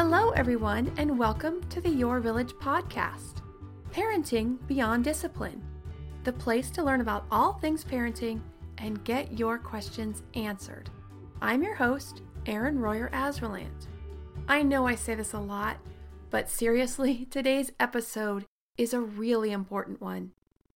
Hello, everyone, and welcome to the Your Village podcast Parenting Beyond Discipline, the place to learn about all things parenting and get your questions answered. I'm your host, Erin Royer Azralant. I know I say this a lot, but seriously, today's episode is a really important one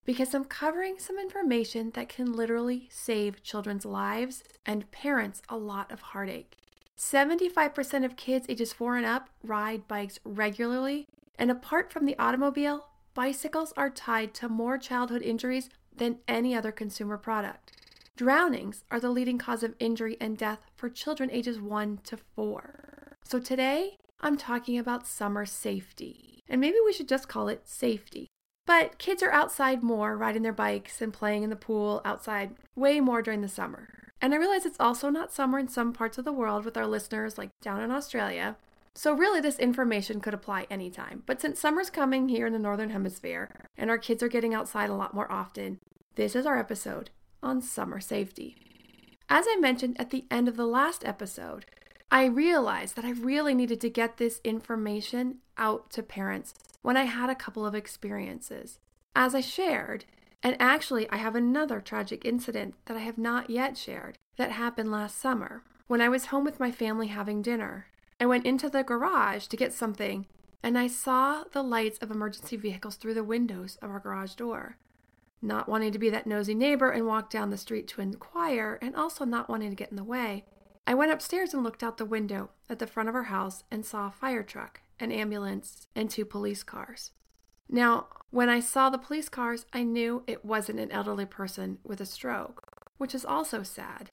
because I'm covering some information that can literally save children's lives and parents a lot of heartache. 75% of kids ages 4 and up ride bikes regularly, and apart from the automobile, bicycles are tied to more childhood injuries than any other consumer product. Drownings are the leading cause of injury and death for children ages 1 to 4. So today, I'm talking about summer safety. And maybe we should just call it safety. But kids are outside more, riding their bikes and playing in the pool outside way more during the summer. And I realize it's also not summer in some parts of the world with our listeners, like down in Australia. So, really, this information could apply anytime. But since summer's coming here in the Northern Hemisphere and our kids are getting outside a lot more often, this is our episode on summer safety. As I mentioned at the end of the last episode, I realized that I really needed to get this information out to parents when I had a couple of experiences. As I shared, and actually, I have another tragic incident that I have not yet shared that happened last summer. When I was home with my family having dinner, I went into the garage to get something and I saw the lights of emergency vehicles through the windows of our garage door. Not wanting to be that nosy neighbor and walk down the street to inquire, and also not wanting to get in the way, I went upstairs and looked out the window at the front of our house and saw a fire truck, an ambulance, and two police cars. Now, when I saw the police cars, I knew it wasn't an elderly person with a stroke, which is also sad.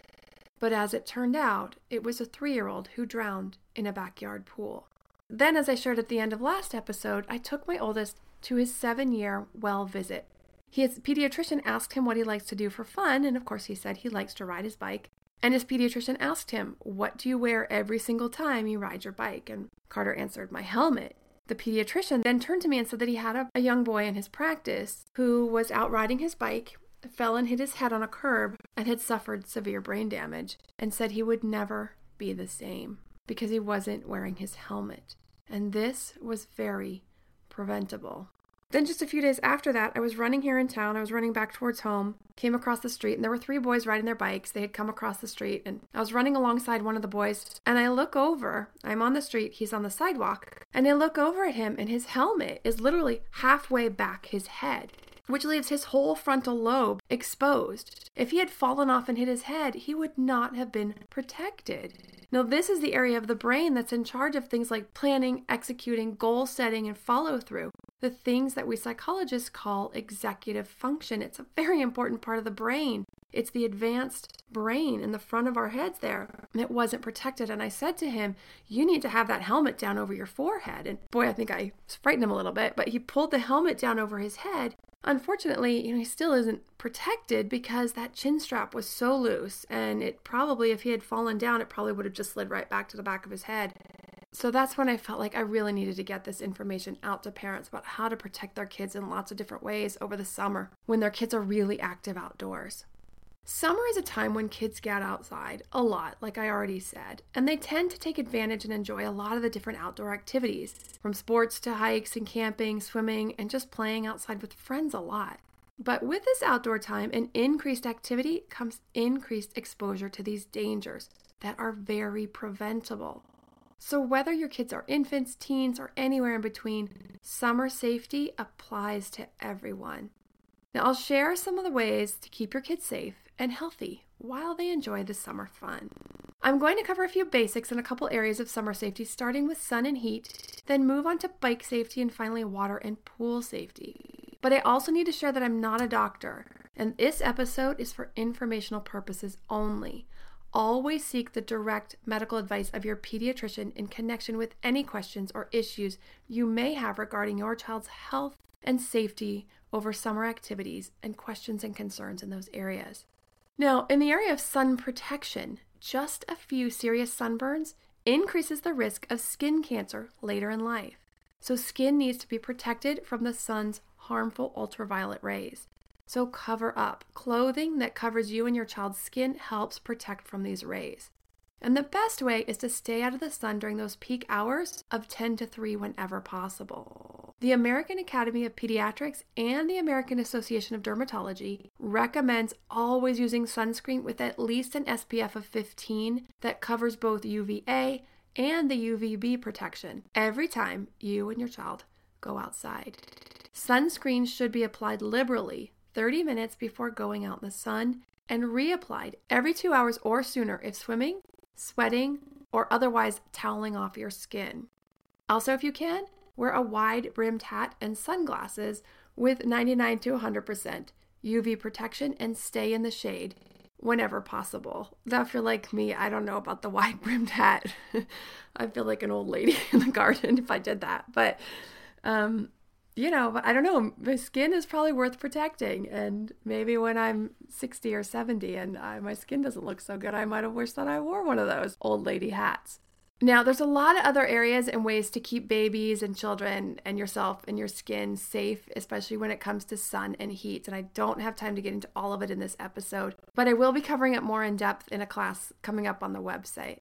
But as it turned out, it was a three year old who drowned in a backyard pool. Then, as I shared at the end of last episode, I took my oldest to his seven year well visit. His pediatrician asked him what he likes to do for fun, and of course, he said he likes to ride his bike. And his pediatrician asked him, What do you wear every single time you ride your bike? And Carter answered, My helmet. The pediatrician then turned to me and said that he had a, a young boy in his practice who was out riding his bike, fell and hit his head on a curb, and had suffered severe brain damage, and said he would never be the same because he wasn't wearing his helmet. And this was very preventable. Then, just a few days after that, I was running here in town. I was running back towards home, came across the street, and there were three boys riding their bikes. They had come across the street, and I was running alongside one of the boys. And I look over, I'm on the street, he's on the sidewalk, and I look over at him, and his helmet is literally halfway back his head which leaves his whole frontal lobe exposed. If he had fallen off and hit his head, he would not have been protected. Now, this is the area of the brain that's in charge of things like planning, executing, goal setting, and follow through. The things that we psychologists call executive function. It's a very important part of the brain. It's the advanced brain in the front of our heads there. It wasn't protected. And I said to him, You need to have that helmet down over your forehead. And boy, I think I frightened him a little bit, but he pulled the helmet down over his head. Unfortunately, you know, he still isn't protected because that chin strap was so loose. And it probably, if he had fallen down, it probably would have just slid right back to the back of his head. So that's when I felt like I really needed to get this information out to parents about how to protect their kids in lots of different ways over the summer when their kids are really active outdoors. Summer is a time when kids get outside a lot, like I already said, and they tend to take advantage and enjoy a lot of the different outdoor activities, from sports to hikes and camping, swimming, and just playing outside with friends a lot. But with this outdoor time and increased activity comes increased exposure to these dangers that are very preventable. So, whether your kids are infants, teens, or anywhere in between, summer safety applies to everyone. Now, I'll share some of the ways to keep your kids safe and healthy while they enjoy the summer fun. I'm going to cover a few basics in a couple areas of summer safety, starting with sun and heat, then move on to bike safety, and finally water and pool safety. But I also need to share that I'm not a doctor, and this episode is for informational purposes only. Always seek the direct medical advice of your pediatrician in connection with any questions or issues you may have regarding your child's health and safety over summer activities and questions and concerns in those areas. Now, in the area of sun protection, just a few serious sunburns increases the risk of skin cancer later in life. So, skin needs to be protected from the sun's harmful ultraviolet rays. So cover up. Clothing that covers you and your child's skin helps protect from these rays. And the best way is to stay out of the sun during those peak hours of 10 to 3 whenever possible. The American Academy of Pediatrics and the American Association of Dermatology recommends always using sunscreen with at least an SPF of 15 that covers both UVA and the UVB protection every time you and your child go outside. Sunscreen should be applied liberally 30 minutes before going out in the sun and reapplied every two hours or sooner if swimming, sweating, or otherwise toweling off your skin. Also, if you can, wear a wide brimmed hat and sunglasses with 99 to 100% UV protection and stay in the shade whenever possible. Now, if you're like me, I don't know about the wide brimmed hat. I feel like an old lady in the garden if I did that. But um, you know, I don't know. My skin is probably worth protecting. And maybe when I'm 60 or 70 and I, my skin doesn't look so good, I might have wished that I wore one of those old lady hats. Now, there's a lot of other areas and ways to keep babies and children and yourself and your skin safe, especially when it comes to sun and heat. And I don't have time to get into all of it in this episode, but I will be covering it more in depth in a class coming up on the website.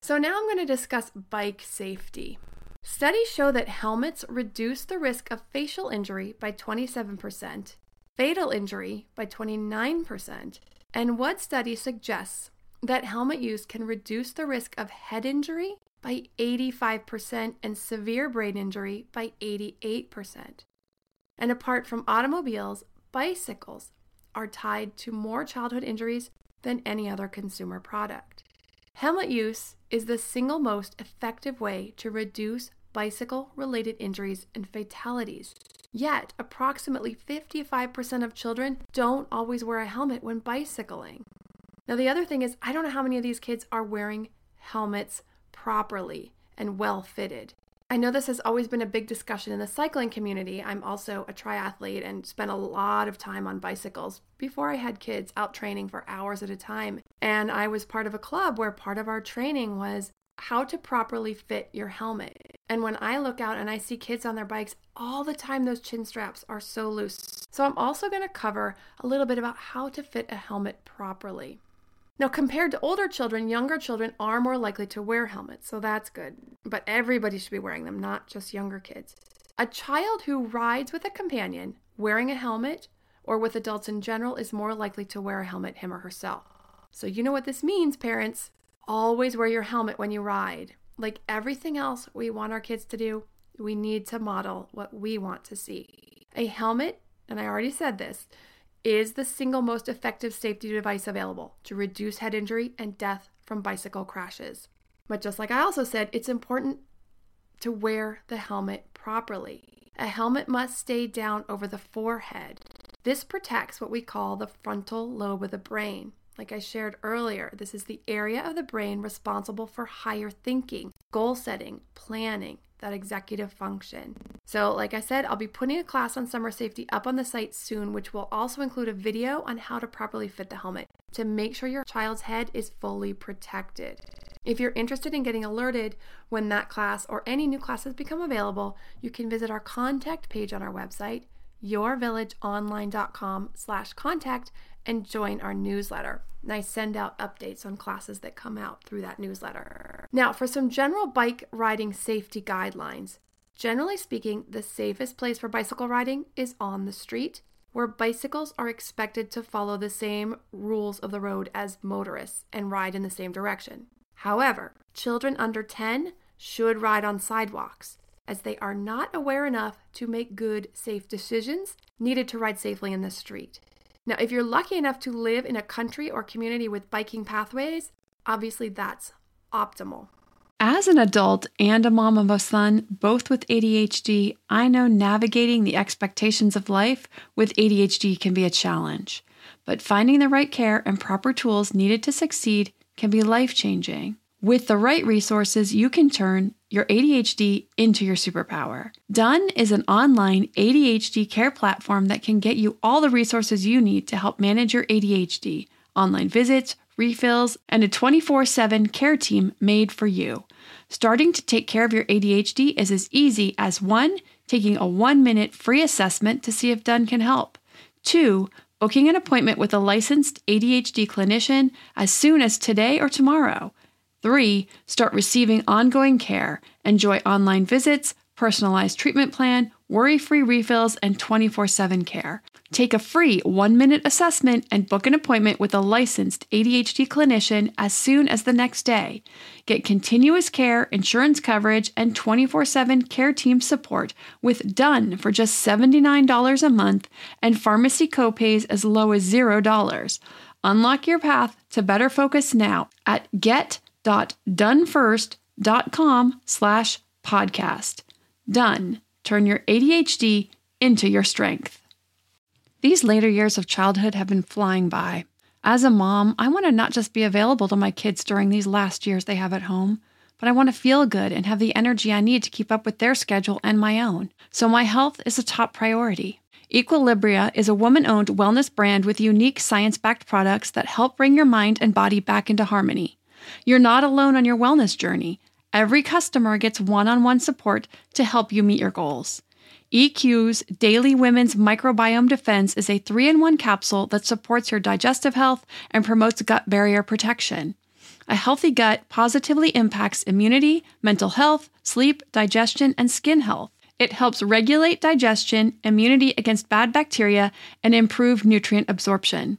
So, now I'm going to discuss bike safety. Studies show that helmets reduce the risk of facial injury by 27%, fatal injury by 29%, and one study suggests that helmet use can reduce the risk of head injury by 85% and severe brain injury by 88%. And apart from automobiles, bicycles are tied to more childhood injuries than any other consumer product. Helmet use is the single most effective way to reduce bicycle related injuries and fatalities. Yet, approximately 55% of children don't always wear a helmet when bicycling. Now, the other thing is, I don't know how many of these kids are wearing helmets properly and well fitted. I know this has always been a big discussion in the cycling community. I'm also a triathlete and spent a lot of time on bicycles before I had kids out training for hours at a time. And I was part of a club where part of our training was how to properly fit your helmet. And when I look out and I see kids on their bikes, all the time those chin straps are so loose. So I'm also going to cover a little bit about how to fit a helmet properly. Now, compared to older children, younger children are more likely to wear helmets, so that's good. But everybody should be wearing them, not just younger kids. A child who rides with a companion wearing a helmet or with adults in general is more likely to wear a helmet him or herself. So, you know what this means, parents. Always wear your helmet when you ride. Like everything else we want our kids to do, we need to model what we want to see. A helmet, and I already said this, is the single most effective safety device available to reduce head injury and death from bicycle crashes. But just like I also said, it's important to wear the helmet properly. A helmet must stay down over the forehead. This protects what we call the frontal lobe of the brain. Like I shared earlier, this is the area of the brain responsible for higher thinking, goal setting, planning, that executive function. So, like I said, I'll be putting a class on summer safety up on the site soon, which will also include a video on how to properly fit the helmet to make sure your child's head is fully protected. If you're interested in getting alerted when that class or any new classes become available, you can visit our contact page on our website, yourvillageonline.com slash contact and join our newsletter. And I send out updates on classes that come out through that newsletter. Now, for some general bike riding safety guidelines. Generally speaking, the safest place for bicycle riding is on the street, where bicycles are expected to follow the same rules of the road as motorists and ride in the same direction. However, children under 10 should ride on sidewalks as they are not aware enough to make good, safe decisions needed to ride safely in the street. Now, if you're lucky enough to live in a country or community with biking pathways, obviously that's optimal. As an adult and a mom of a son, both with ADHD, I know navigating the expectations of life with ADHD can be a challenge. But finding the right care and proper tools needed to succeed can be life changing. With the right resources, you can turn your ADHD into your superpower. Done is an online ADHD care platform that can get you all the resources you need to help manage your ADHD online visits, refills, and a 24 7 care team made for you. Starting to take care of your ADHD is as easy as one, taking a one minute free assessment to see if Done can help, two, booking an appointment with a licensed ADHD clinician as soon as today or tomorrow. Three, start receiving ongoing care. Enjoy online visits, personalized treatment plan, worry free refills, and 24 7 care. Take a free one minute assessment and book an appointment with a licensed ADHD clinician as soon as the next day. Get continuous care, insurance coverage, and 24 7 care team support with Done for just $79 a month and pharmacy copays as low as $0. Unlock your path to better focus now at get.donefirst.com slash podcast. Done. Turn your ADHD into your strength. These later years of childhood have been flying by. As a mom, I want to not just be available to my kids during these last years they have at home, but I want to feel good and have the energy I need to keep up with their schedule and my own. So my health is a top priority. Equilibria is a woman owned wellness brand with unique science backed products that help bring your mind and body back into harmony. You're not alone on your wellness journey. Every customer gets one on one support to help you meet your goals. EQ's Daily Women's Microbiome Defense is a three in one capsule that supports your digestive health and promotes gut barrier protection. A healthy gut positively impacts immunity, mental health, sleep, digestion, and skin health. It helps regulate digestion, immunity against bad bacteria, and improve nutrient absorption.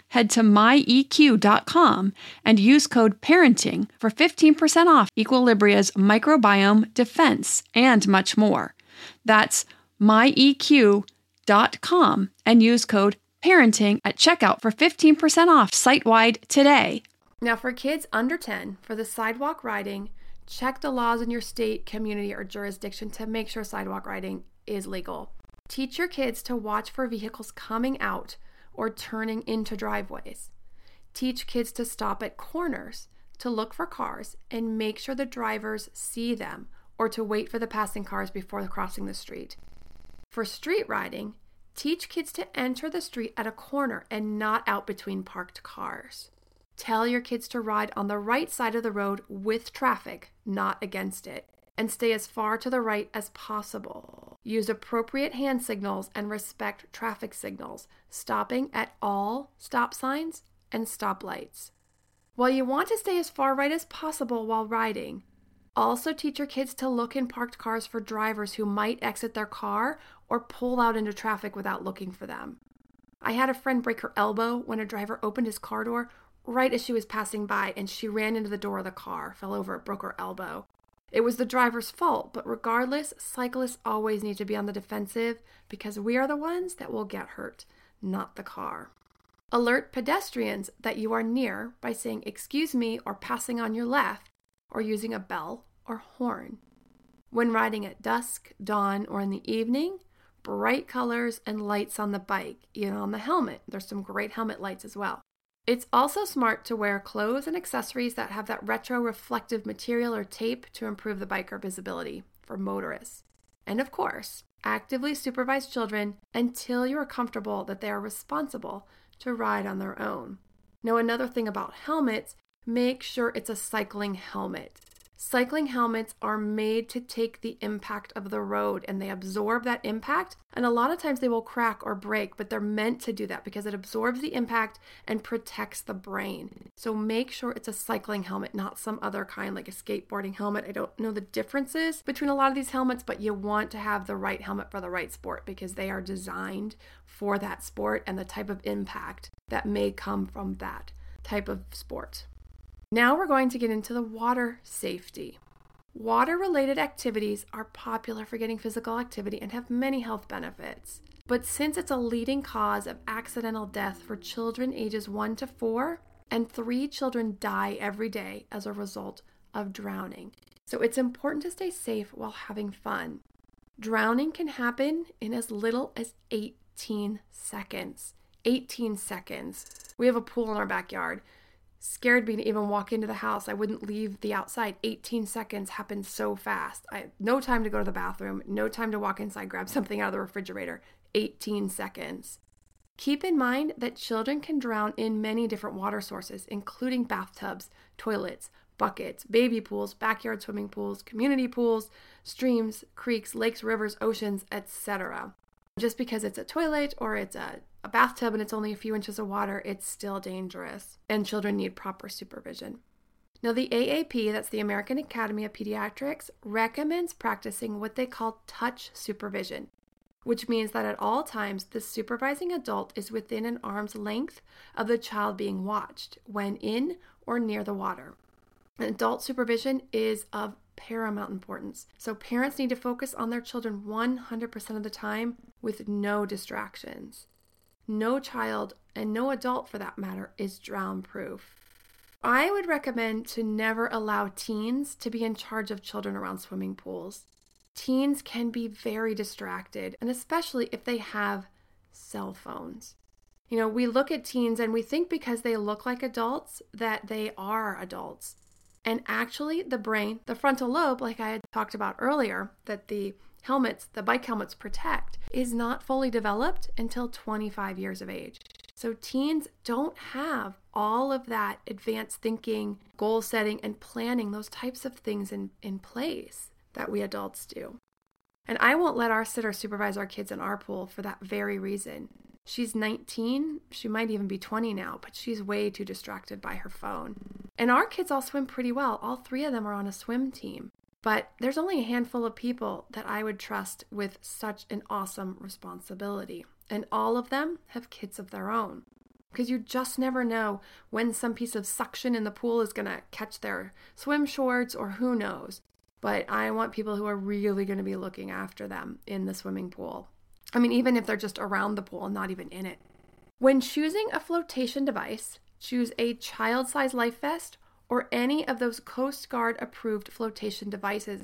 Head to myeq.com and use code parenting for 15% off Equilibria's microbiome defense and much more. That's myeq.com and use code parenting at checkout for 15% off site wide today. Now, for kids under 10, for the sidewalk riding, check the laws in your state, community, or jurisdiction to make sure sidewalk riding is legal. Teach your kids to watch for vehicles coming out or turning into driveways. Teach kids to stop at corners to look for cars and make sure the drivers see them or to wait for the passing cars before crossing the street. For street riding, teach kids to enter the street at a corner and not out between parked cars. Tell your kids to ride on the right side of the road with traffic, not against it and stay as far to the right as possible. Use appropriate hand signals and respect traffic signals, stopping at all stop signs and stoplights. While you want to stay as far right as possible while riding, also teach your kids to look in parked cars for drivers who might exit their car or pull out into traffic without looking for them. I had a friend break her elbow when a driver opened his car door right as she was passing by and she ran into the door of the car, fell over, broke her elbow. It was the driver's fault, but regardless, cyclists always need to be on the defensive because we are the ones that will get hurt, not the car. Alert pedestrians that you are near by saying excuse me or passing on your left or using a bell or horn. When riding at dusk, dawn, or in the evening, bright colors and lights on the bike, even on the helmet. There's some great helmet lights as well. It's also smart to wear clothes and accessories that have that retro reflective material or tape to improve the biker visibility for motorists. And of course, actively supervise children until you are comfortable that they are responsible to ride on their own. Now, another thing about helmets, make sure it's a cycling helmet. Cycling helmets are made to take the impact of the road and they absorb that impact. And a lot of times they will crack or break, but they're meant to do that because it absorbs the impact and protects the brain. So make sure it's a cycling helmet, not some other kind like a skateboarding helmet. I don't know the differences between a lot of these helmets, but you want to have the right helmet for the right sport because they are designed for that sport and the type of impact that may come from that type of sport. Now we're going to get into the water safety. Water related activities are popular for getting physical activity and have many health benefits. But since it's a leading cause of accidental death for children ages 1 to 4, and three children die every day as a result of drowning. So it's important to stay safe while having fun. Drowning can happen in as little as 18 seconds. 18 seconds. We have a pool in our backyard scared me to even walk into the house. I wouldn't leave the outside. 18 seconds happened so fast. I no time to go to the bathroom, no time to walk inside, grab something out of the refrigerator. 18 seconds. Keep in mind that children can drown in many different water sources, including bathtubs, toilets, buckets, baby pools, backyard swimming pools, community pools, streams, creeks, lakes, rivers, oceans, etc. Just because it's a toilet or it's a a bathtub and it's only a few inches of water, it's still dangerous, and children need proper supervision. Now, the AAP, that's the American Academy of Pediatrics, recommends practicing what they call touch supervision, which means that at all times the supervising adult is within an arm's length of the child being watched when in or near the water. Adult supervision is of paramount importance, so parents need to focus on their children 100% of the time with no distractions. No child, and no adult for that matter, is drown proof. I would recommend to never allow teens to be in charge of children around swimming pools. Teens can be very distracted, and especially if they have cell phones. You know, we look at teens and we think because they look like adults that they are adults. And actually, the brain, the frontal lobe, like I had talked about earlier, that the helmets, the bike helmets protect, is not fully developed until 25 years of age. So teens don't have all of that advanced thinking, goal setting, and planning, those types of things in, in place that we adults do. And I won't let our sitter supervise our kids in our pool for that very reason. She's 19, she might even be 20 now, but she's way too distracted by her phone. And our kids all swim pretty well. All three of them are on a swim team. But there's only a handful of people that I would trust with such an awesome responsibility. And all of them have kids of their own. Because you just never know when some piece of suction in the pool is going to catch their swim shorts or who knows. But I want people who are really going to be looking after them in the swimming pool. I mean, even if they're just around the pool not even in it. When choosing a flotation device, choose a child size life vest or any of those Coast Guard approved flotation devices.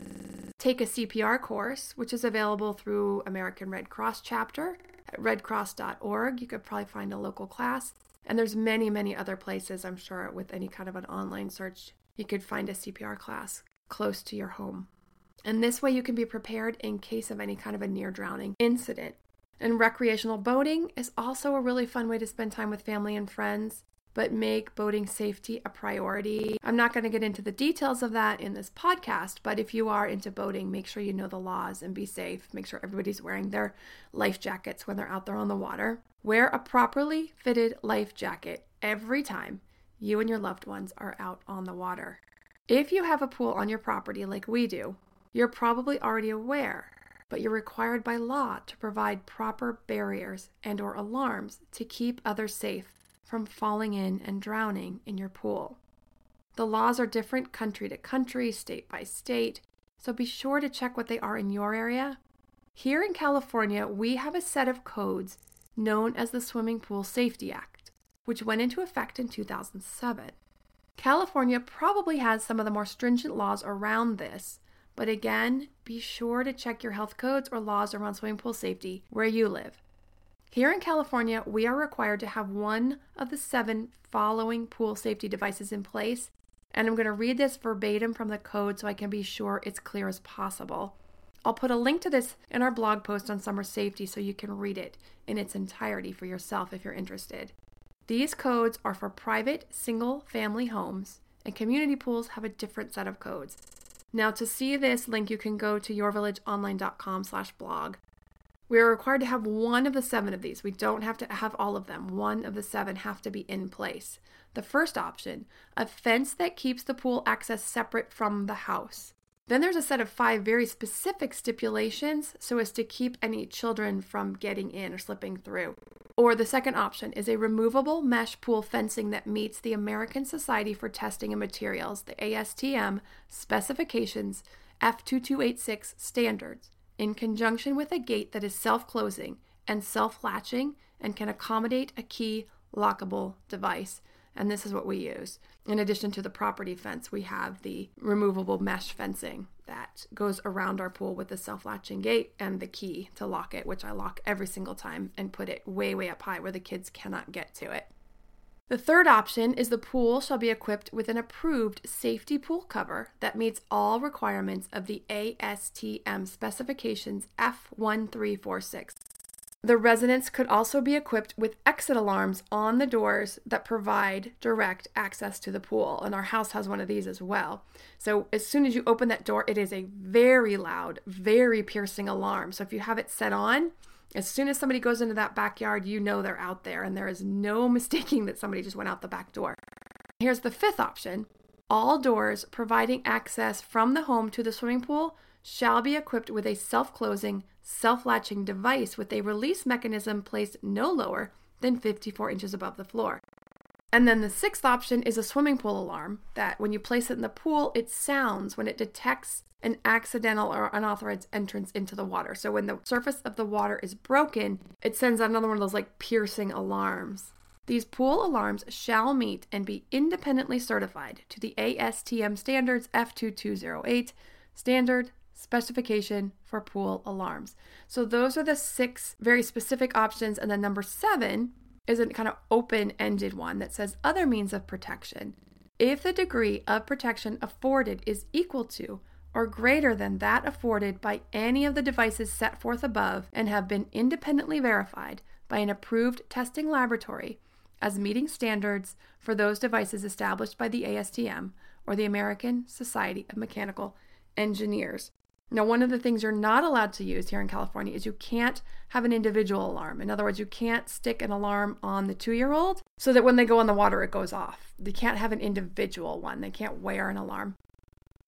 Take a CPR course, which is available through American Red Cross chapter at redcross.org. You could probably find a local class. And there's many, many other places, I'm sure, with any kind of an online search, you could find a CPR class close to your home. And this way you can be prepared in case of any kind of a near drowning incident. And recreational boating is also a really fun way to spend time with family and friends but make boating safety a priority. I'm not going to get into the details of that in this podcast, but if you are into boating, make sure you know the laws and be safe. Make sure everybody's wearing their life jackets when they're out there on the water. Wear a properly fitted life jacket every time you and your loved ones are out on the water. If you have a pool on your property like we do, you're probably already aware but you're required by law to provide proper barriers and or alarms to keep others safe from falling in and drowning in your pool. The laws are different country to country, state by state, so be sure to check what they are in your area. Here in California, we have a set of codes known as the Swimming Pool Safety Act, which went into effect in 2007. California probably has some of the more stringent laws around this, but again, be sure to check your health codes or laws around swimming pool safety where you live. Here in California, we are required to have one of the seven following pool safety devices in place, and I'm going to read this verbatim from the code so I can be sure it's clear as possible. I'll put a link to this in our blog post on summer safety so you can read it in its entirety for yourself if you're interested. These codes are for private single family homes, and community pools have a different set of codes. Now, to see this link, you can go to yourvillageonline.com slash blog. We are required to have one of the seven of these. We don't have to have all of them. One of the seven have to be in place. The first option, a fence that keeps the pool access separate from the house. Then there's a set of five very specific stipulations so as to keep any children from getting in or slipping through. Or the second option is a removable mesh pool fencing that meets the American Society for Testing and Materials, the ASTM, specifications F2286 standards, in conjunction with a gate that is self closing and self latching and can accommodate a key lockable device and this is what we use. In addition to the property fence, we have the removable mesh fencing that goes around our pool with the self latching gate and the key to lock it, which I lock every single time and put it way, way up high where the kids cannot get to it. The third option is the pool shall be equipped with an approved safety pool cover that meets all requirements of the ASTM specifications F1346. The residents could also be equipped with exit alarms on the doors that provide direct access to the pool. And our house has one of these as well. So as soon as you open that door, it is a very loud, very piercing alarm. So if you have it set on, as soon as somebody goes into that backyard, you know they're out there, and there is no mistaking that somebody just went out the back door. Here's the fifth option all doors providing access from the home to the swimming pool shall be equipped with a self closing, self latching device with a release mechanism placed no lower than 54 inches above the floor. And then the sixth option is a swimming pool alarm that when you place it in the pool, it sounds when it detects an accidental or unauthorized entrance into the water. So when the surface of the water is broken, it sends out another one of those like piercing alarms. These pool alarms shall meet and be independently certified to the ASTM standards F2208 standard specification for pool alarms. So those are the six very specific options. And then number seven is a kind of open ended one that says other means of protection. If the degree of protection afforded is equal to or greater than that afforded by any of the devices set forth above and have been independently verified by an approved testing laboratory as meeting standards for those devices established by the ASTM or the American Society of Mechanical Engineers. Now, one of the things you're not allowed to use here in California is you can't have an individual alarm. In other words, you can't stick an alarm on the two year old so that when they go in the water, it goes off. They can't have an individual one, they can't wear an alarm.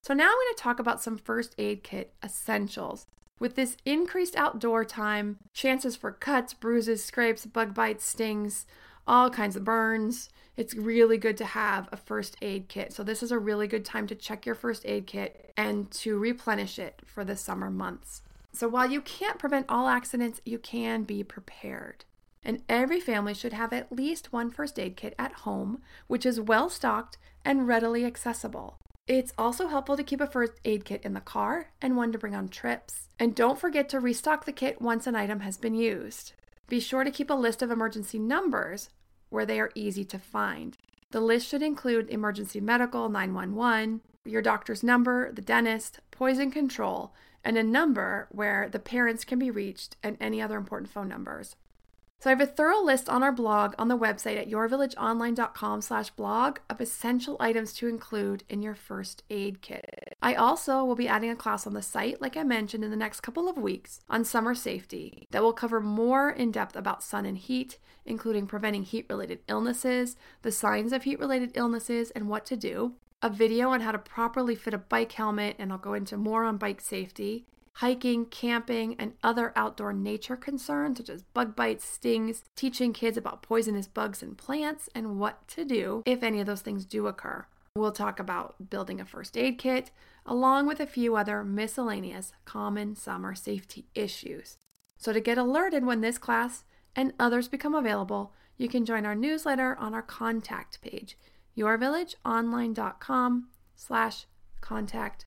So, now I'm going to talk about some first aid kit essentials. With this increased outdoor time, chances for cuts, bruises, scrapes, bug bites, stings, all kinds of burns, it's really good to have a first aid kit. So, this is a really good time to check your first aid kit and to replenish it for the summer months. So, while you can't prevent all accidents, you can be prepared. And every family should have at least one first aid kit at home, which is well stocked and readily accessible. It's also helpful to keep a first aid kit in the car and one to bring on trips. And don't forget to restock the kit once an item has been used. Be sure to keep a list of emergency numbers where they are easy to find. The list should include emergency medical 911, your doctor's number, the dentist, poison control, and a number where the parents can be reached and any other important phone numbers. So I have a thorough list on our blog on the website at yourvillageonline.com/blog of essential items to include in your first aid kit. I also will be adding a class on the site like I mentioned in the next couple of weeks on summer safety that will cover more in depth about sun and heat, including preventing heat-related illnesses, the signs of heat-related illnesses and what to do, a video on how to properly fit a bike helmet and I'll go into more on bike safety, hiking, camping, and other outdoor nature concerns such as bug bites, stings, teaching kids about poisonous bugs and plants, and what to do if any of those things do occur. We'll talk about building a first aid kit, along with a few other miscellaneous common summer safety issues. So to get alerted when this class and others become available, you can join our newsletter on our contact page, yourvillageonline.com slash contact.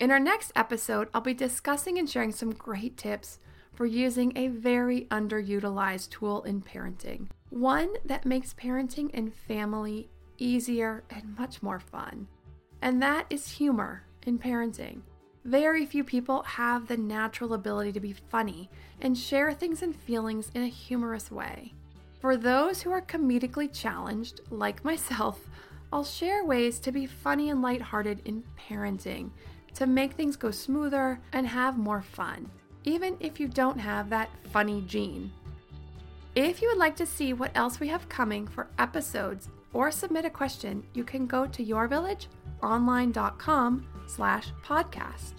In our next episode, I'll be discussing and sharing some great tips for using a very underutilized tool in parenting. One that makes parenting and family easier and much more fun. And that is humor in parenting. Very few people have the natural ability to be funny and share things and feelings in a humorous way. For those who are comedically challenged, like myself, I'll share ways to be funny and lighthearted in parenting to make things go smoother and have more fun, even if you don't have that funny gene. If you would like to see what else we have coming for episodes or submit a question, you can go to yourvillageonline.com slash podcast.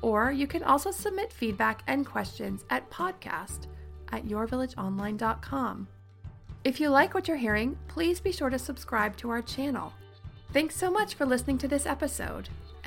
Or you can also submit feedback and questions at podcast at yourvillageonline.com. If you like what you're hearing, please be sure to subscribe to our channel. Thanks so much for listening to this episode,